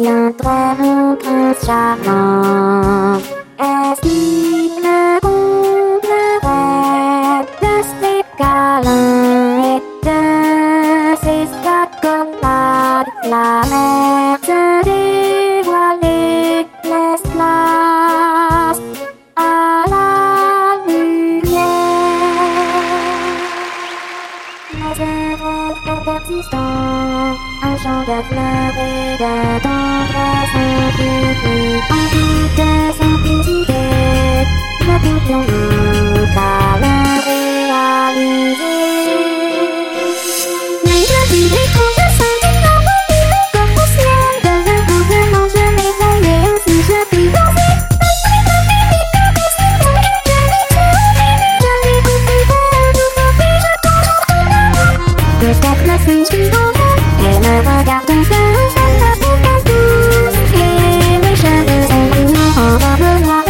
deviendrait mon prince charmant. Est-ce qu'il me comblerait de ses câlins et de ses accolades la mer? Star, I shall get love with a dark as Bezak nasıl çıkmadı Yana vadaktın sen Sen de bu kalbim Yine şarkı Sen bunu olamın var